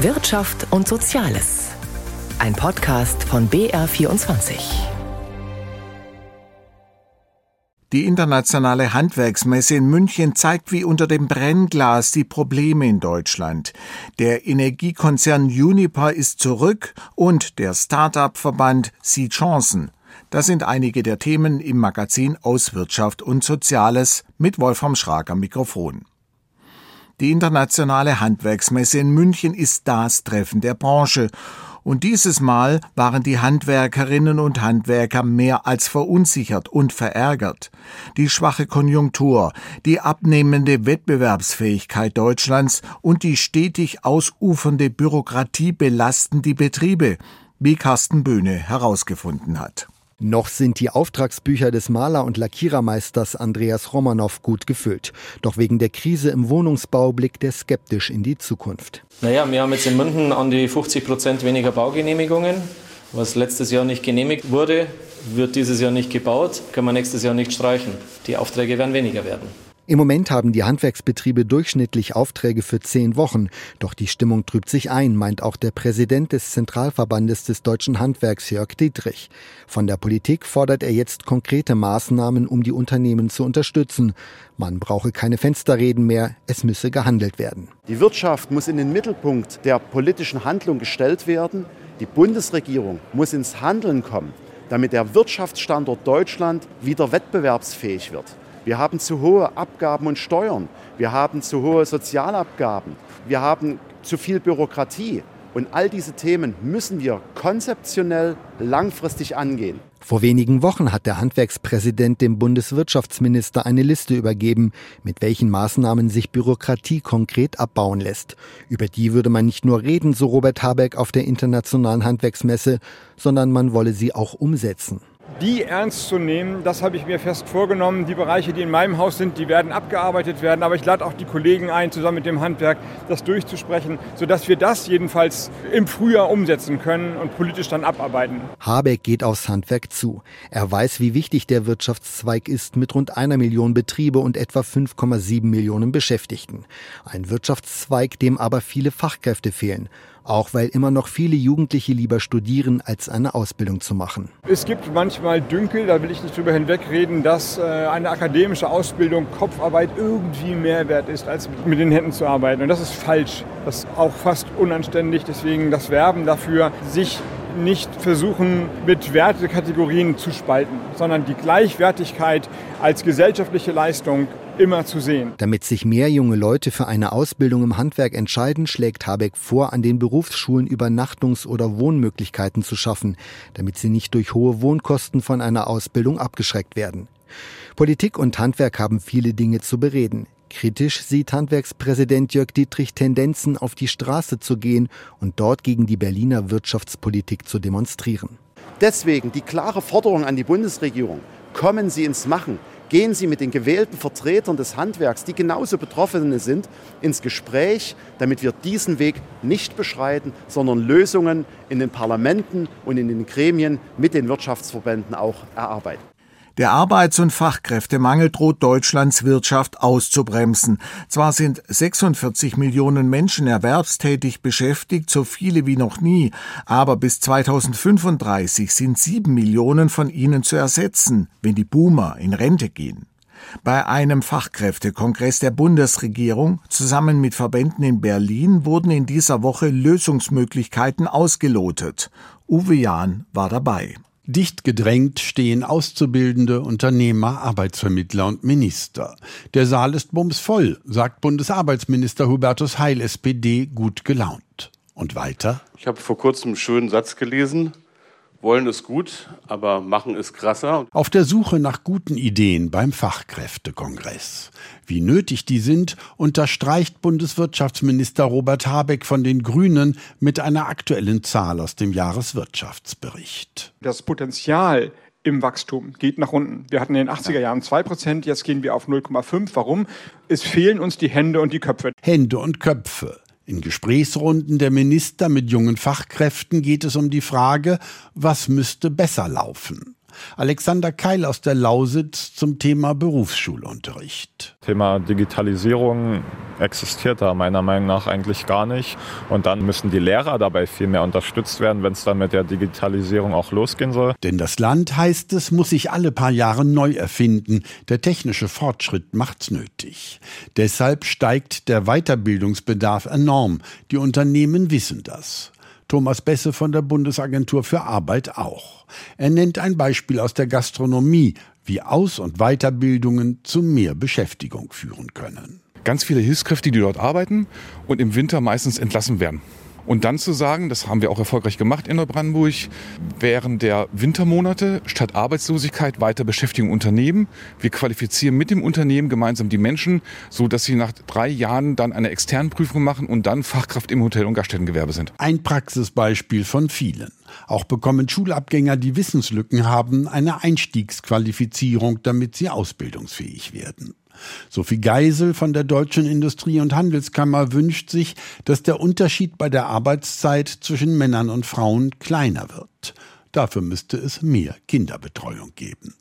Wirtschaft und Soziales. Ein Podcast von BR24. Die internationale Handwerksmesse in München zeigt wie unter dem Brennglas die Probleme in Deutschland. Der Energiekonzern Uniper ist zurück und der Start-up-Verband sieht Chancen. Das sind einige der Themen im Magazin aus Wirtschaft und Soziales mit Wolfram Schrag am Mikrofon. Die internationale Handwerksmesse in München ist das Treffen der Branche. Und dieses Mal waren die Handwerkerinnen und Handwerker mehr als verunsichert und verärgert. Die schwache Konjunktur, die abnehmende Wettbewerbsfähigkeit Deutschlands und die stetig ausufernde Bürokratie belasten die Betriebe, wie Carsten Böhne herausgefunden hat. Noch sind die Auftragsbücher des Maler- und Lackierermeisters Andreas Romanow gut gefüllt. Doch wegen der Krise im Wohnungsbau blickt er skeptisch in die Zukunft. Naja, wir haben jetzt in München an die 50 Prozent weniger Baugenehmigungen. Was letztes Jahr nicht genehmigt wurde, wird dieses Jahr nicht gebaut, können wir nächstes Jahr nicht streichen. Die Aufträge werden weniger werden. Im Moment haben die Handwerksbetriebe durchschnittlich Aufträge für zehn Wochen. Doch die Stimmung trübt sich ein, meint auch der Präsident des Zentralverbandes des deutschen Handwerks, Jörg Dietrich. Von der Politik fordert er jetzt konkrete Maßnahmen, um die Unternehmen zu unterstützen. Man brauche keine Fensterreden mehr, es müsse gehandelt werden. Die Wirtschaft muss in den Mittelpunkt der politischen Handlung gestellt werden. Die Bundesregierung muss ins Handeln kommen, damit der Wirtschaftsstandort Deutschland wieder wettbewerbsfähig wird. Wir haben zu hohe Abgaben und Steuern. Wir haben zu hohe Sozialabgaben. Wir haben zu viel Bürokratie. Und all diese Themen müssen wir konzeptionell langfristig angehen. Vor wenigen Wochen hat der Handwerkspräsident dem Bundeswirtschaftsminister eine Liste übergeben, mit welchen Maßnahmen sich Bürokratie konkret abbauen lässt. Über die würde man nicht nur reden, so Robert Habeck auf der internationalen Handwerksmesse, sondern man wolle sie auch umsetzen die ernst zu nehmen, das habe ich mir fest vorgenommen. Die Bereiche, die in meinem Haus sind, die werden abgearbeitet werden. Aber ich lade auch die Kollegen ein, zusammen mit dem Handwerk das durchzusprechen, sodass wir das jedenfalls im Frühjahr umsetzen können und politisch dann abarbeiten. Habeck geht aufs Handwerk zu. Er weiß, wie wichtig der Wirtschaftszweig ist mit rund einer Million Betriebe und etwa 5,7 Millionen Beschäftigten. Ein Wirtschaftszweig, dem aber viele Fachkräfte fehlen auch weil immer noch viele Jugendliche lieber studieren, als eine Ausbildung zu machen. Es gibt manchmal Dünkel, da will ich nicht drüber hinwegreden, dass äh, eine akademische Ausbildung, Kopfarbeit irgendwie mehr wert ist, als mit den Händen zu arbeiten. Und das ist falsch. Das ist auch fast unanständig. Deswegen das Werben dafür, sich nicht versuchen, mit Wertekategorien zu spalten, sondern die Gleichwertigkeit als gesellschaftliche Leistung immer zu sehen. Damit sich mehr junge Leute für eine Ausbildung im Handwerk entscheiden, schlägt Habeck vor, an den Berufsschulen Übernachtungs- oder Wohnmöglichkeiten zu schaffen, damit sie nicht durch hohe Wohnkosten von einer Ausbildung abgeschreckt werden. Politik und Handwerk haben viele Dinge zu bereden. Kritisch sieht Handwerkspräsident Jörg Dietrich Tendenzen, auf die Straße zu gehen und dort gegen die Berliner Wirtschaftspolitik zu demonstrieren. Deswegen die klare Forderung an die Bundesregierung, kommen Sie ins Machen. Gehen Sie mit den gewählten Vertretern des Handwerks, die genauso Betroffene sind, ins Gespräch, damit wir diesen Weg nicht beschreiten, sondern Lösungen in den Parlamenten und in den Gremien mit den Wirtschaftsverbänden auch erarbeiten. Der Arbeits- und Fachkräftemangel droht Deutschlands Wirtschaft auszubremsen. Zwar sind 46 Millionen Menschen erwerbstätig beschäftigt, so viele wie noch nie, aber bis 2035 sind sieben Millionen von ihnen zu ersetzen, wenn die Boomer in Rente gehen. Bei einem Fachkräftekongress der Bundesregierung zusammen mit Verbänden in Berlin wurden in dieser Woche Lösungsmöglichkeiten ausgelotet. Uwe Jahn war dabei. Dicht gedrängt stehen Auszubildende, Unternehmer, Arbeitsvermittler und Minister. Der Saal ist bumsvoll, sagt Bundesarbeitsminister Hubertus Heil, SPD, gut gelaunt. Und weiter? Ich habe vor kurzem einen schönen Satz gelesen. Wollen ist gut, aber machen ist krasser. Auf der Suche nach guten Ideen beim Fachkräftekongress. Wie nötig die sind, unterstreicht Bundeswirtschaftsminister Robert Habeck von den Grünen mit einer aktuellen Zahl aus dem Jahreswirtschaftsbericht. Das Potenzial im Wachstum geht nach unten. Wir hatten in den 80er Jahren 2%, jetzt gehen wir auf 0,5. Warum? Es fehlen uns die Hände und die Köpfe. Hände und Köpfe. In Gesprächsrunden der Minister mit jungen Fachkräften geht es um die Frage, was müsste besser laufen. Alexander Keil aus der Lausitz zum Thema Berufsschulunterricht. Thema Digitalisierung existiert da meiner Meinung nach eigentlich gar nicht. Und dann müssen die Lehrer dabei viel mehr unterstützt werden, wenn es dann mit der Digitalisierung auch losgehen soll. Denn das Land, heißt es, muss sich alle paar Jahre neu erfinden. Der technische Fortschritt macht's nötig. Deshalb steigt der Weiterbildungsbedarf enorm. Die Unternehmen wissen das. Thomas Besse von der Bundesagentur für Arbeit auch. Er nennt ein Beispiel aus der Gastronomie, wie Aus- und Weiterbildungen zu mehr Beschäftigung führen können. Ganz viele Hilfskräfte, die dort arbeiten und im Winter meistens entlassen werden. Und dann zu sagen, das haben wir auch erfolgreich gemacht in Neubrandenburg, während der Wintermonate statt Arbeitslosigkeit weiter Beschäftigung Unternehmen. Wir qualifizieren mit dem Unternehmen gemeinsam die Menschen, so dass sie nach drei Jahren dann eine externe Prüfung machen und dann Fachkraft im Hotel- und Gaststättengewerbe sind. Ein Praxisbeispiel von vielen. Auch bekommen Schulabgänger, die Wissenslücken haben, eine Einstiegsqualifizierung, damit sie ausbildungsfähig werden. Sophie Geisel von der Deutschen Industrie- und Handelskammer wünscht sich, dass der Unterschied bei der Arbeitszeit zwischen Männern und Frauen kleiner wird. Dafür müsste es mehr Kinderbetreuung geben.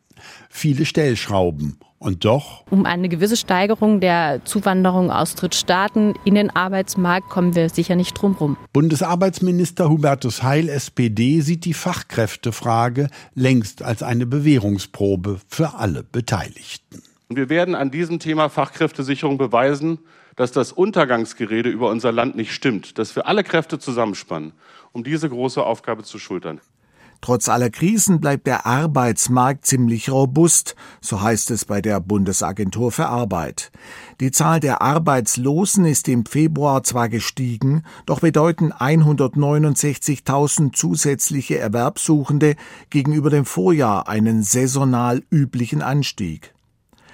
Viele Stellschrauben und doch. Um eine gewisse Steigerung der Zuwanderung aus Drittstaaten in den Arbeitsmarkt kommen wir sicher nicht drumherum. Bundesarbeitsminister Hubertus Heil, SPD, sieht die Fachkräftefrage längst als eine Bewährungsprobe für alle Beteiligten. Und wir werden an diesem Thema Fachkräftesicherung beweisen, dass das Untergangsgerede über unser Land nicht stimmt, dass wir alle Kräfte zusammenspannen, um diese große Aufgabe zu schultern. Trotz aller Krisen bleibt der Arbeitsmarkt ziemlich robust, so heißt es bei der Bundesagentur für Arbeit. Die Zahl der Arbeitslosen ist im Februar zwar gestiegen, doch bedeuten 169.000 zusätzliche Erwerbssuchende gegenüber dem Vorjahr einen saisonal üblichen Anstieg.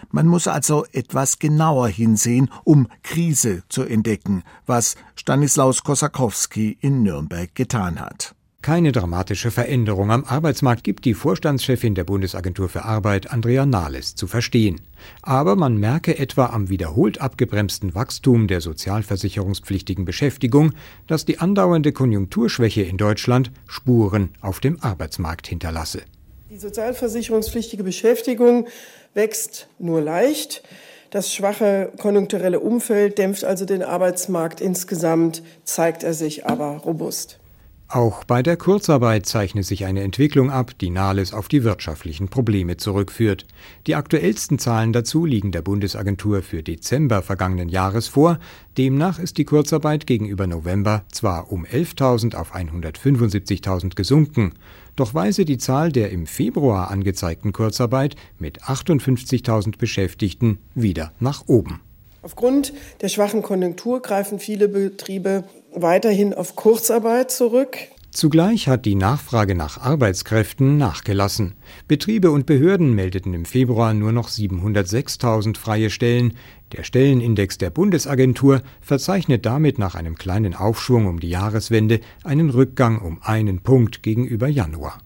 Man muss also etwas genauer hinsehen, um Krise zu entdecken, was Stanislaus Kosakowski in Nürnberg getan hat. Keine dramatische Veränderung am Arbeitsmarkt gibt die Vorstandschefin der Bundesagentur für Arbeit, Andrea Nahles, zu verstehen. Aber man merke etwa am wiederholt abgebremsten Wachstum der sozialversicherungspflichtigen Beschäftigung, dass die andauernde Konjunkturschwäche in Deutschland Spuren auf dem Arbeitsmarkt hinterlasse. Die sozialversicherungspflichtige Beschäftigung wächst nur leicht. Das schwache konjunkturelle Umfeld dämpft also den Arbeitsmarkt insgesamt, zeigt er sich aber robust. Auch bei der Kurzarbeit zeichnet sich eine Entwicklung ab, die Nahles auf die wirtschaftlichen Probleme zurückführt. Die aktuellsten Zahlen dazu liegen der Bundesagentur für Dezember vergangenen Jahres vor. Demnach ist die Kurzarbeit gegenüber November zwar um 11.000 auf 175.000 gesunken, doch weise die Zahl der im Februar angezeigten Kurzarbeit mit 58.000 Beschäftigten wieder nach oben. Aufgrund der schwachen Konjunktur greifen viele Betriebe weiterhin auf Kurzarbeit zurück. Zugleich hat die Nachfrage nach Arbeitskräften nachgelassen. Betriebe und Behörden meldeten im Februar nur noch 706.000 freie Stellen. Der Stellenindex der Bundesagentur verzeichnet damit nach einem kleinen Aufschwung um die Jahreswende einen Rückgang um einen Punkt gegenüber Januar.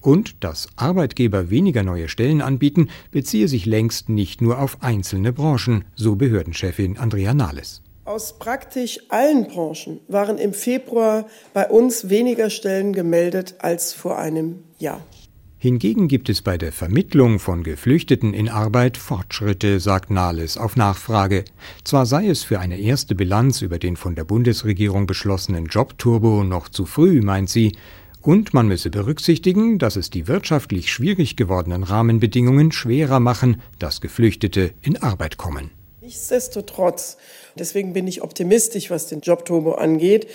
Und dass Arbeitgeber weniger neue Stellen anbieten, beziehe sich längst nicht nur auf einzelne Branchen, so Behördenchefin Andrea Nahles. Aus praktisch allen Branchen waren im Februar bei uns weniger Stellen gemeldet als vor einem Jahr. Hingegen gibt es bei der Vermittlung von Geflüchteten in Arbeit Fortschritte, sagt Nahles auf Nachfrage. Zwar sei es für eine erste Bilanz über den von der Bundesregierung beschlossenen Jobturbo noch zu früh, meint sie, und man müsse berücksichtigen, dass es die wirtschaftlich schwierig gewordenen Rahmenbedingungen schwerer machen, dass Geflüchtete in Arbeit kommen. Nichtsdestotrotz, deswegen bin ich optimistisch, was den Jobturbo angeht,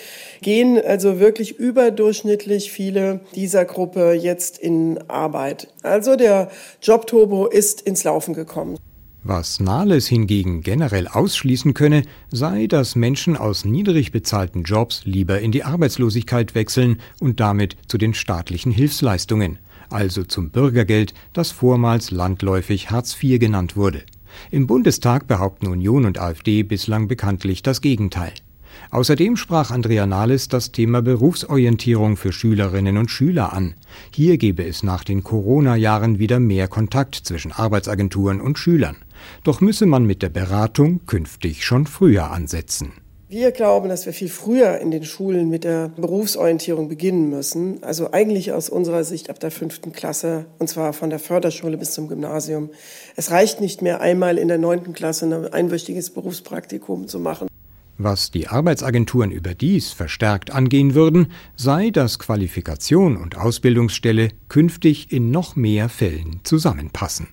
gehen also wirklich überdurchschnittlich viele dieser Gruppe jetzt in Arbeit. Also der Jobturbo ist ins Laufen gekommen. Was Nahles hingegen generell ausschließen könne, sei, dass Menschen aus niedrig bezahlten Jobs lieber in die Arbeitslosigkeit wechseln und damit zu den staatlichen Hilfsleistungen, also zum Bürgergeld, das vormals landläufig Hartz IV genannt wurde. Im Bundestag behaupten Union und AfD bislang bekanntlich das Gegenteil. Außerdem sprach Andrea Nahles das Thema Berufsorientierung für Schülerinnen und Schüler an. Hier gebe es nach den Corona-Jahren wieder mehr Kontakt zwischen Arbeitsagenturen und Schülern. Doch müsse man mit der Beratung künftig schon früher ansetzen. Wir glauben, dass wir viel früher in den Schulen mit der Berufsorientierung beginnen müssen. Also eigentlich aus unserer Sicht ab der fünften Klasse, und zwar von der Förderschule bis zum Gymnasium. Es reicht nicht mehr einmal in der neunten Klasse ein einwöchiges Berufspraktikum zu machen. Was die Arbeitsagenturen überdies verstärkt angehen würden, sei, dass Qualifikation und Ausbildungsstelle künftig in noch mehr Fällen zusammenpassen.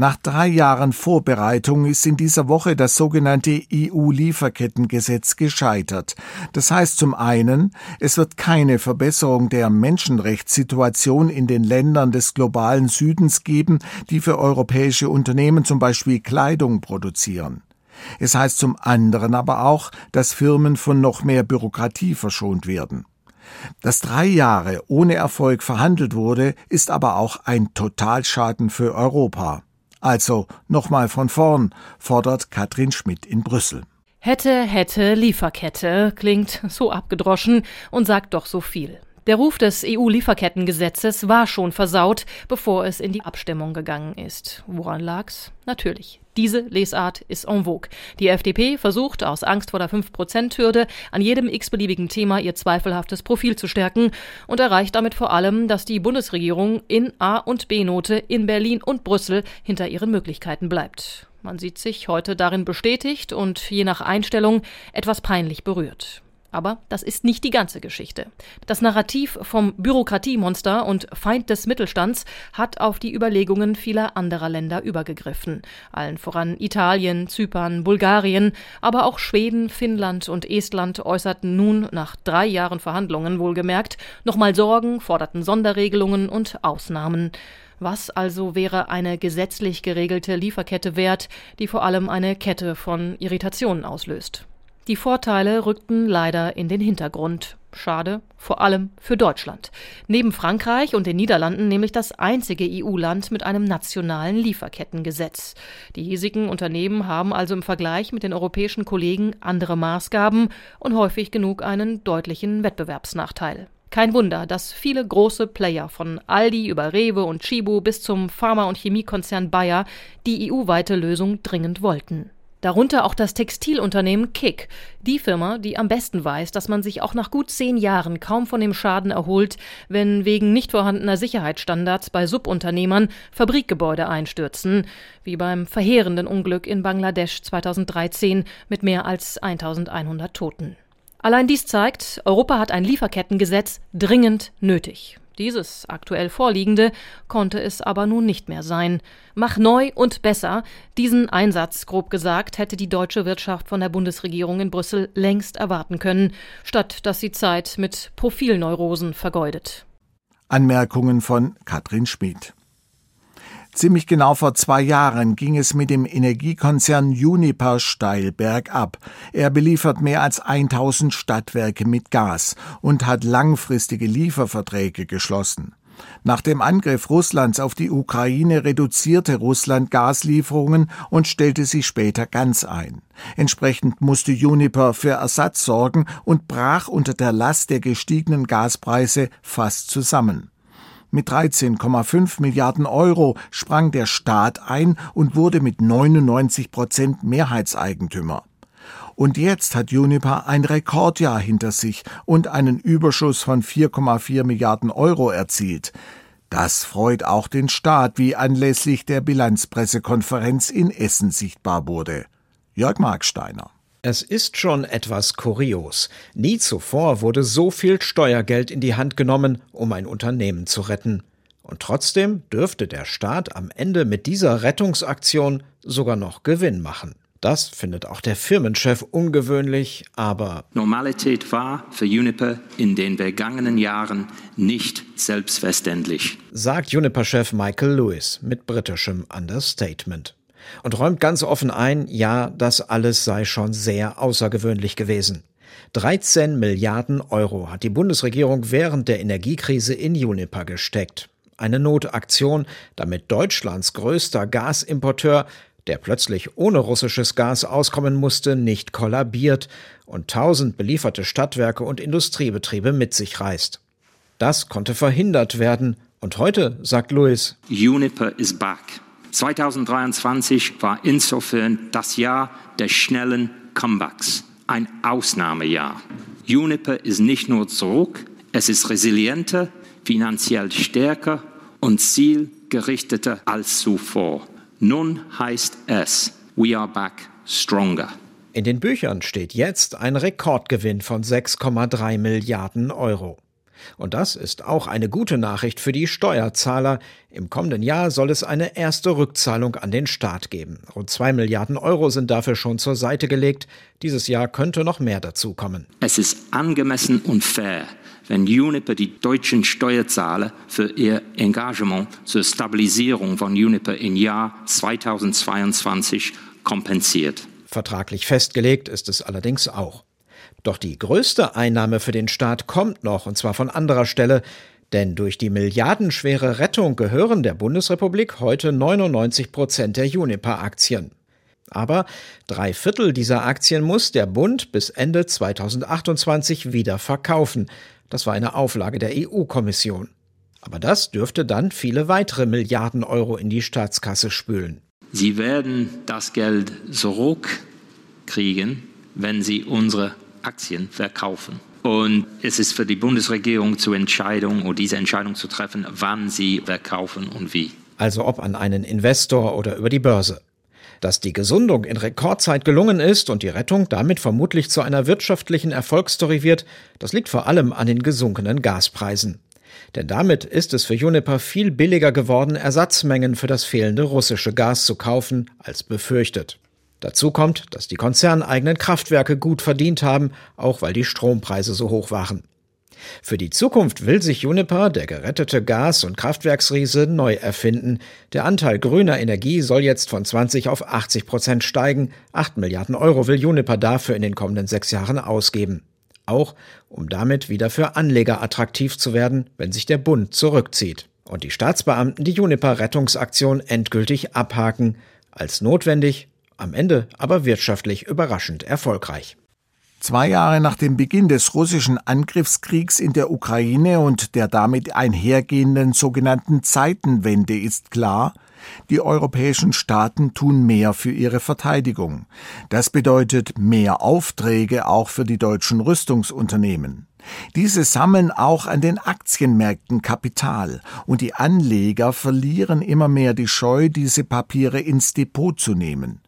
Nach drei Jahren Vorbereitung ist in dieser Woche das sogenannte EU-Lieferkettengesetz gescheitert. Das heißt zum einen, es wird keine Verbesserung der Menschenrechtssituation in den Ländern des globalen Südens geben, die für europäische Unternehmen zum Beispiel Kleidung produzieren. Es heißt zum anderen aber auch, dass Firmen von noch mehr Bürokratie verschont werden. Dass drei Jahre ohne Erfolg verhandelt wurde, ist aber auch ein Totalschaden für Europa. Also nochmal von vorn, fordert Katrin Schmidt in Brüssel. Hätte, hätte, Lieferkette klingt so abgedroschen und sagt doch so viel. Der Ruf des EU-Lieferkettengesetzes war schon versaut, bevor es in die Abstimmung gegangen ist. Woran lag's? Natürlich. Diese Lesart ist en vogue. Die FDP versucht aus Angst vor der 5%-Hürde an jedem x-beliebigen Thema ihr zweifelhaftes Profil zu stärken und erreicht damit vor allem, dass die Bundesregierung in A- und B-Note in Berlin und Brüssel hinter ihren Möglichkeiten bleibt. Man sieht sich heute darin bestätigt und je nach Einstellung etwas peinlich berührt. Aber das ist nicht die ganze Geschichte. Das Narrativ vom Bürokratiemonster und Feind des Mittelstands hat auf die Überlegungen vieler anderer Länder übergegriffen. Allen voran Italien, Zypern, Bulgarien, aber auch Schweden, Finnland und Estland äußerten nun nach drei Jahren Verhandlungen wohlgemerkt nochmal Sorgen, forderten Sonderregelungen und Ausnahmen. Was also wäre eine gesetzlich geregelte Lieferkette wert, die vor allem eine Kette von Irritationen auslöst? Die Vorteile rückten leider in den Hintergrund. Schade, vor allem für Deutschland. Neben Frankreich und den Niederlanden nämlich das einzige EU-Land mit einem nationalen Lieferkettengesetz. Die hiesigen Unternehmen haben also im Vergleich mit den europäischen Kollegen andere Maßgaben und häufig genug einen deutlichen Wettbewerbsnachteil. Kein Wunder, dass viele große Player von Aldi über Rewe und Chibo bis zum Pharma- und Chemiekonzern Bayer die EU-weite Lösung dringend wollten. Darunter auch das Textilunternehmen Kick, die Firma, die am besten weiß, dass man sich auch nach gut zehn Jahren kaum von dem Schaden erholt, wenn wegen nicht vorhandener Sicherheitsstandards bei Subunternehmern Fabrikgebäude einstürzen, wie beim verheerenden Unglück in Bangladesch 2013 mit mehr als 1100 Toten. Allein dies zeigt, Europa hat ein Lieferkettengesetz dringend nötig. Dieses aktuell vorliegende konnte es aber nun nicht mehr sein. Mach neu und besser. Diesen Einsatz, grob gesagt, hätte die deutsche Wirtschaft von der Bundesregierung in Brüssel längst erwarten können, statt dass sie Zeit mit Profilneurosen vergeudet. Anmerkungen von Katrin Schmid. Ziemlich genau vor zwei Jahren ging es mit dem Energiekonzern Uniper steil bergab. Er beliefert mehr als 1000 Stadtwerke mit Gas und hat langfristige Lieferverträge geschlossen. Nach dem Angriff Russlands auf die Ukraine reduzierte Russland Gaslieferungen und stellte sie später ganz ein. Entsprechend musste Uniper für Ersatz sorgen und brach unter der Last der gestiegenen Gaspreise fast zusammen. Mit 13,5 Milliarden Euro sprang der Staat ein und wurde mit 99 Prozent Mehrheitseigentümer. Und jetzt hat Uniper ein Rekordjahr hinter sich und einen Überschuss von 4,4 Milliarden Euro erzielt. Das freut auch den Staat, wie anlässlich der Bilanzpressekonferenz in Essen sichtbar wurde. Jörg Marksteiner. Es ist schon etwas kurios. Nie zuvor wurde so viel Steuergeld in die Hand genommen, um ein Unternehmen zu retten. Und trotzdem dürfte der Staat am Ende mit dieser Rettungsaktion sogar noch Gewinn machen. Das findet auch der Firmenchef ungewöhnlich, aber Normalität war für Uniper in den vergangenen Jahren nicht selbstverständlich, sagt Uniper-Chef Michael Lewis mit britischem Understatement und räumt ganz offen ein, ja, das alles sei schon sehr außergewöhnlich gewesen. 13 Milliarden Euro hat die Bundesregierung während der Energiekrise in Uniper gesteckt. Eine Notaktion, damit Deutschlands größter Gasimporteur, der plötzlich ohne russisches Gas auskommen musste, nicht kollabiert und tausend belieferte Stadtwerke und Industriebetriebe mit sich reißt. Das konnte verhindert werden. Und heute, sagt Louis, Uniper is back. 2023 war insofern das Jahr des schnellen Comebacks. ein Ausnahmejahr. Juniper ist nicht nur zurück, es ist resilienter, finanziell stärker und zielgerichteter als zuvor. Nun heißt es, we are back stronger. In den Büchern steht jetzt ein Rekordgewinn von 6,3 Milliarden Euro. Und das ist auch eine gute Nachricht für die Steuerzahler. Im kommenden Jahr soll es eine erste Rückzahlung an den Staat geben. Rund zwei Milliarden Euro sind dafür schon zur Seite gelegt. Dieses Jahr könnte noch mehr dazukommen. Es ist angemessen und fair, wenn Uniper die deutschen Steuerzahler für ihr Engagement zur Stabilisierung von Uniper im Jahr 2022 kompensiert. Vertraglich festgelegt ist es allerdings auch. Doch die größte Einnahme für den Staat kommt noch, und zwar von anderer Stelle, denn durch die milliardenschwere Rettung gehören der Bundesrepublik heute 99 Prozent der Juniper-Aktien. Aber drei Viertel dieser Aktien muss der Bund bis Ende 2028 wieder verkaufen. Das war eine Auflage der EU-Kommission. Aber das dürfte dann viele weitere Milliarden Euro in die Staatskasse spülen. Sie werden das Geld zurückkriegen, wenn Sie unsere Aktien verkaufen. Und es ist für die Bundesregierung zur Entscheidung oder diese Entscheidung zu treffen, wann sie verkaufen und wie. Also ob an einen Investor oder über die Börse. Dass die Gesundung in Rekordzeit gelungen ist und die Rettung damit vermutlich zu einer wirtschaftlichen Erfolgsstory wird, das liegt vor allem an den gesunkenen Gaspreisen. Denn damit ist es für Juniper viel billiger geworden, Ersatzmengen für das fehlende russische Gas zu kaufen, als befürchtet. Dazu kommt, dass die konzerneigenen Kraftwerke gut verdient haben, auch weil die Strompreise so hoch waren. Für die Zukunft will sich Juniper, der gerettete Gas- und Kraftwerksriese, neu erfinden. Der Anteil grüner Energie soll jetzt von 20 auf 80 Prozent steigen. 8 Milliarden Euro will Juniper dafür in den kommenden sechs Jahren ausgeben. Auch um damit wieder für Anleger attraktiv zu werden, wenn sich der Bund zurückzieht. Und die Staatsbeamten die Juniper-Rettungsaktion endgültig abhaken. Als notwendig am Ende aber wirtschaftlich überraschend erfolgreich. Zwei Jahre nach dem Beginn des russischen Angriffskriegs in der Ukraine und der damit einhergehenden sogenannten Zeitenwende ist klar, die europäischen Staaten tun mehr für ihre Verteidigung. Das bedeutet mehr Aufträge auch für die deutschen Rüstungsunternehmen. Diese sammeln auch an den Aktienmärkten Kapital, und die Anleger verlieren immer mehr die Scheu, diese Papiere ins Depot zu nehmen.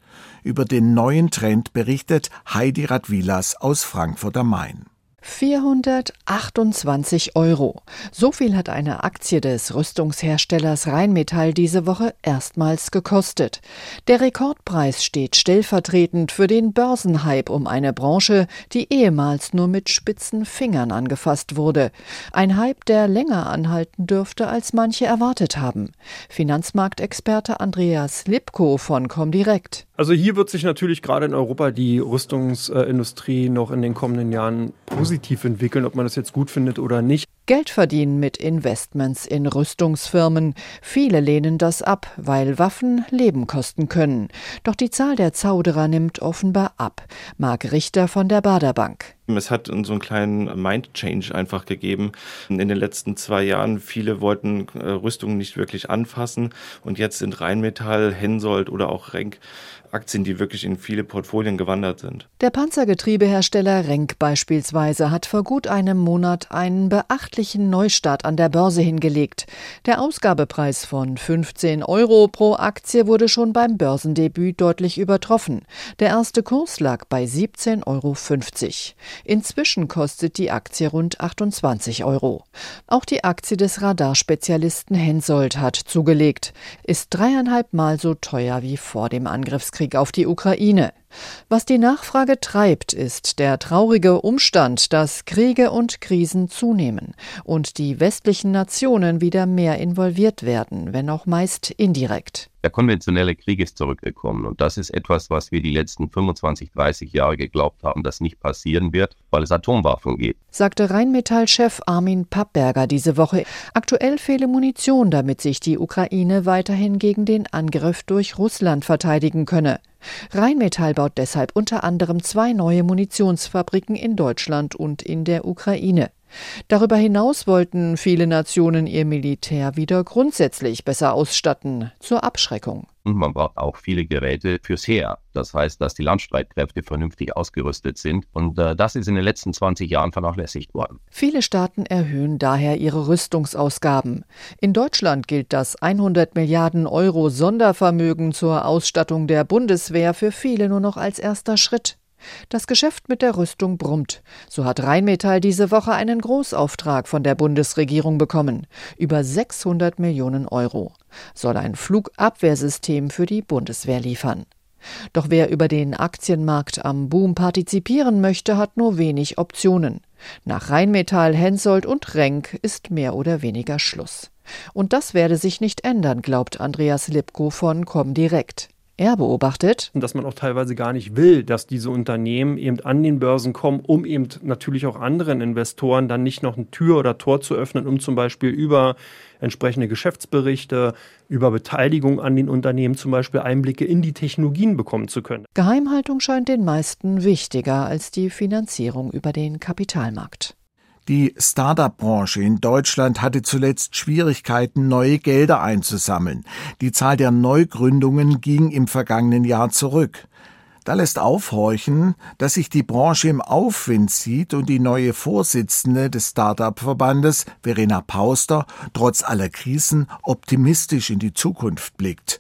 Über den neuen Trend berichtet Heidi Radwilas aus Frankfurt am Main. 428 Euro. So viel hat eine Aktie des Rüstungsherstellers Rheinmetall diese Woche erstmals gekostet. Der Rekordpreis steht stellvertretend für den Börsenhype um eine Branche, die ehemals nur mit spitzen Fingern angefasst wurde. Ein Hype, der länger anhalten dürfte, als manche erwartet haben. Finanzmarktexperte Andreas Lipko von Comdirect. Also hier wird sich natürlich gerade in Europa die Rüstungsindustrie noch in den kommenden Jahren positiv entwickeln, ob man das jetzt gut findet oder nicht. Geld verdienen mit Investments in Rüstungsfirmen. Viele lehnen das ab, weil Waffen Leben kosten können. Doch die Zahl der Zauderer nimmt offenbar ab. Marc Richter von der Baderbank. Es hat so einen kleinen Mind-Change einfach gegeben. In den letzten zwei Jahren, viele wollten äh, Rüstungen nicht wirklich anfassen und jetzt sind Rheinmetall, Hensoldt oder auch Renk Aktien, die wirklich in viele Portfolien gewandert sind. Der Panzergetriebehersteller Renk beispielsweise hat vor gut einem Monat einen beachtlichen Neustart an der Börse hingelegt. Der Ausgabepreis von 15 Euro pro Aktie wurde schon beim Börsendebüt deutlich übertroffen. Der erste Kurs lag bei 17,50 Euro. Inzwischen kostet die Aktie rund 28 Euro. Auch die Aktie des Radarspezialisten Hensoldt hat zugelegt, ist dreieinhalb Mal so teuer wie vor dem Angriffskrieg. Angriffskrieg auf die Ukraine. Was die Nachfrage treibt, ist der traurige Umstand, dass Kriege und Krisen zunehmen und die westlichen Nationen wieder mehr involviert werden, wenn auch meist indirekt. Der konventionelle Krieg ist zurückgekommen und das ist etwas, was wir die letzten 25, 30 Jahre geglaubt haben, dass nicht passieren wird, weil es Atomwaffen gibt. Sagte Rheinmetall-Chef Armin Pappberger diese Woche. Aktuell fehle Munition, damit sich die Ukraine weiterhin gegen den Angriff durch Russland verteidigen könne. Rheinmetall baut deshalb unter anderem zwei neue Munitionsfabriken in Deutschland und in der Ukraine. Darüber hinaus wollten viele Nationen ihr Militär wieder grundsätzlich besser ausstatten, zur Abschreckung. Und man braucht auch viele Geräte fürs Heer. Das heißt, dass die Landstreitkräfte vernünftig ausgerüstet sind. Und äh, das ist in den letzten 20 Jahren vernachlässigt worden. Viele Staaten erhöhen daher ihre Rüstungsausgaben. In Deutschland gilt das 100 Milliarden Euro Sondervermögen zur Ausstattung der Bundeswehr für viele nur noch als erster Schritt. Das Geschäft mit der Rüstung brummt. So hat Rheinmetall diese Woche einen Großauftrag von der Bundesregierung bekommen. Über 600 Millionen Euro. Soll ein Flugabwehrsystem für die Bundeswehr liefern. Doch wer über den Aktienmarkt am Boom partizipieren möchte, hat nur wenig Optionen. Nach Rheinmetall, Hensoldt und Renk ist mehr oder weniger Schluss. Und das werde sich nicht ändern, glaubt Andreas Lipko von Comdirect. Er beobachtet, dass man auch teilweise gar nicht will, dass diese Unternehmen eben an den Börsen kommen, um eben natürlich auch anderen Investoren dann nicht noch eine Tür oder Tor zu öffnen, um zum Beispiel über entsprechende Geschäftsberichte, über Beteiligung an den Unternehmen zum Beispiel Einblicke in die Technologien bekommen zu können. Geheimhaltung scheint den meisten wichtiger als die Finanzierung über den Kapitalmarkt. Die Startup-Branche in Deutschland hatte zuletzt Schwierigkeiten, neue Gelder einzusammeln. Die Zahl der Neugründungen ging im vergangenen Jahr zurück. Da lässt aufhorchen, dass sich die Branche im Aufwind sieht und die neue Vorsitzende des Startup-Verbandes, Verena Pauster, trotz aller Krisen optimistisch in die Zukunft blickt.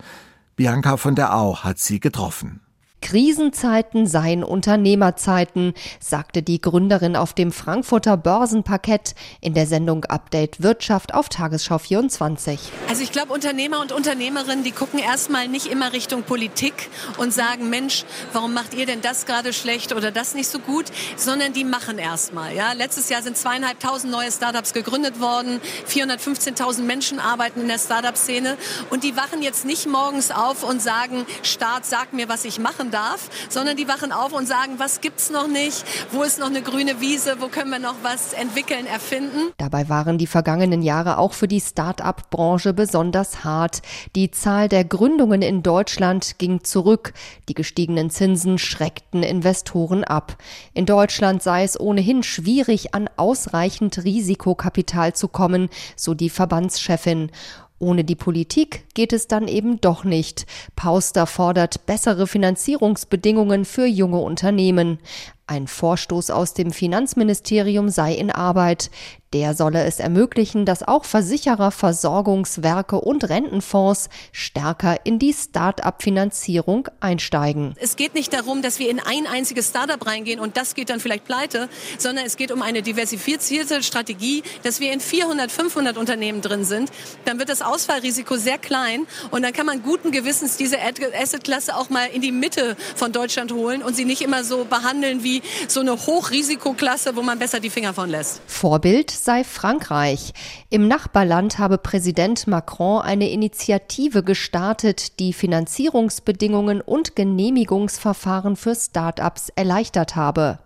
Bianca von der Au hat sie getroffen. Krisenzeiten seien Unternehmerzeiten, sagte die Gründerin auf dem Frankfurter Börsenparkett in der Sendung Update Wirtschaft auf Tagesschau 24. Also ich glaube, Unternehmer und Unternehmerinnen, die gucken erstmal nicht immer Richtung Politik und sagen, Mensch, warum macht ihr denn das gerade schlecht oder das nicht so gut, sondern die machen erstmal. Ja? Letztes Jahr sind zweieinhalbtausend neue Startups gegründet worden, 415.000 Menschen arbeiten in der Startup-Szene und die wachen jetzt nicht morgens auf und sagen, Staat, sag mir, was ich machen darf, sondern die wachen auf und sagen, was gibt's noch nicht, wo ist noch eine grüne Wiese, wo können wir noch was entwickeln, erfinden. Dabei waren die vergangenen Jahre auch für die Start-up-Branche besonders hart. Die Zahl der Gründungen in Deutschland ging zurück. Die gestiegenen Zinsen schreckten Investoren ab. In Deutschland sei es ohnehin schwierig, an ausreichend Risikokapital zu kommen, so die Verbandschefin. Ohne die Politik geht es dann eben doch nicht. Pauster fordert bessere Finanzierungsbedingungen für junge Unternehmen. Ein Vorstoß aus dem Finanzministerium sei in Arbeit. Der solle es ermöglichen, dass auch Versicherer, Versorgungswerke und Rentenfonds stärker in die Start-up-Finanzierung einsteigen. Es geht nicht darum, dass wir in ein einziges Start-up reingehen und das geht dann vielleicht pleite, sondern es geht um eine diversifizierte Strategie, dass wir in 400, 500 Unternehmen drin sind. Dann wird das Ausfallrisiko sehr klein und dann kann man guten Gewissens diese Asset-Klasse auch mal in die Mitte von Deutschland holen und sie nicht immer so behandeln wie so eine Hochrisikoklasse, wo man besser die Finger von lässt. Vorbild sei Frankreich. Im Nachbarland habe Präsident Macron eine Initiative gestartet, die Finanzierungsbedingungen und Genehmigungsverfahren für Start-ups erleichtert habe.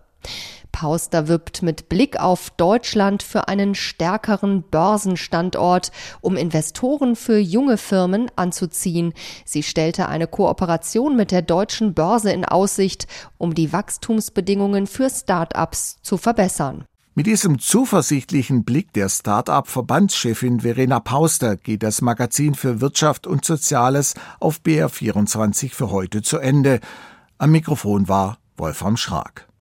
Pauster wirbt mit Blick auf Deutschland für einen stärkeren Börsenstandort, um Investoren für junge Firmen anzuziehen. Sie stellte eine Kooperation mit der deutschen Börse in Aussicht, um die Wachstumsbedingungen für Start-ups zu verbessern. Mit diesem zuversichtlichen Blick der Start-up-Verbandschefin Verena Pauster geht das Magazin für Wirtschaft und Soziales auf BR24 für heute zu Ende. Am Mikrofon war Wolfram Schrag.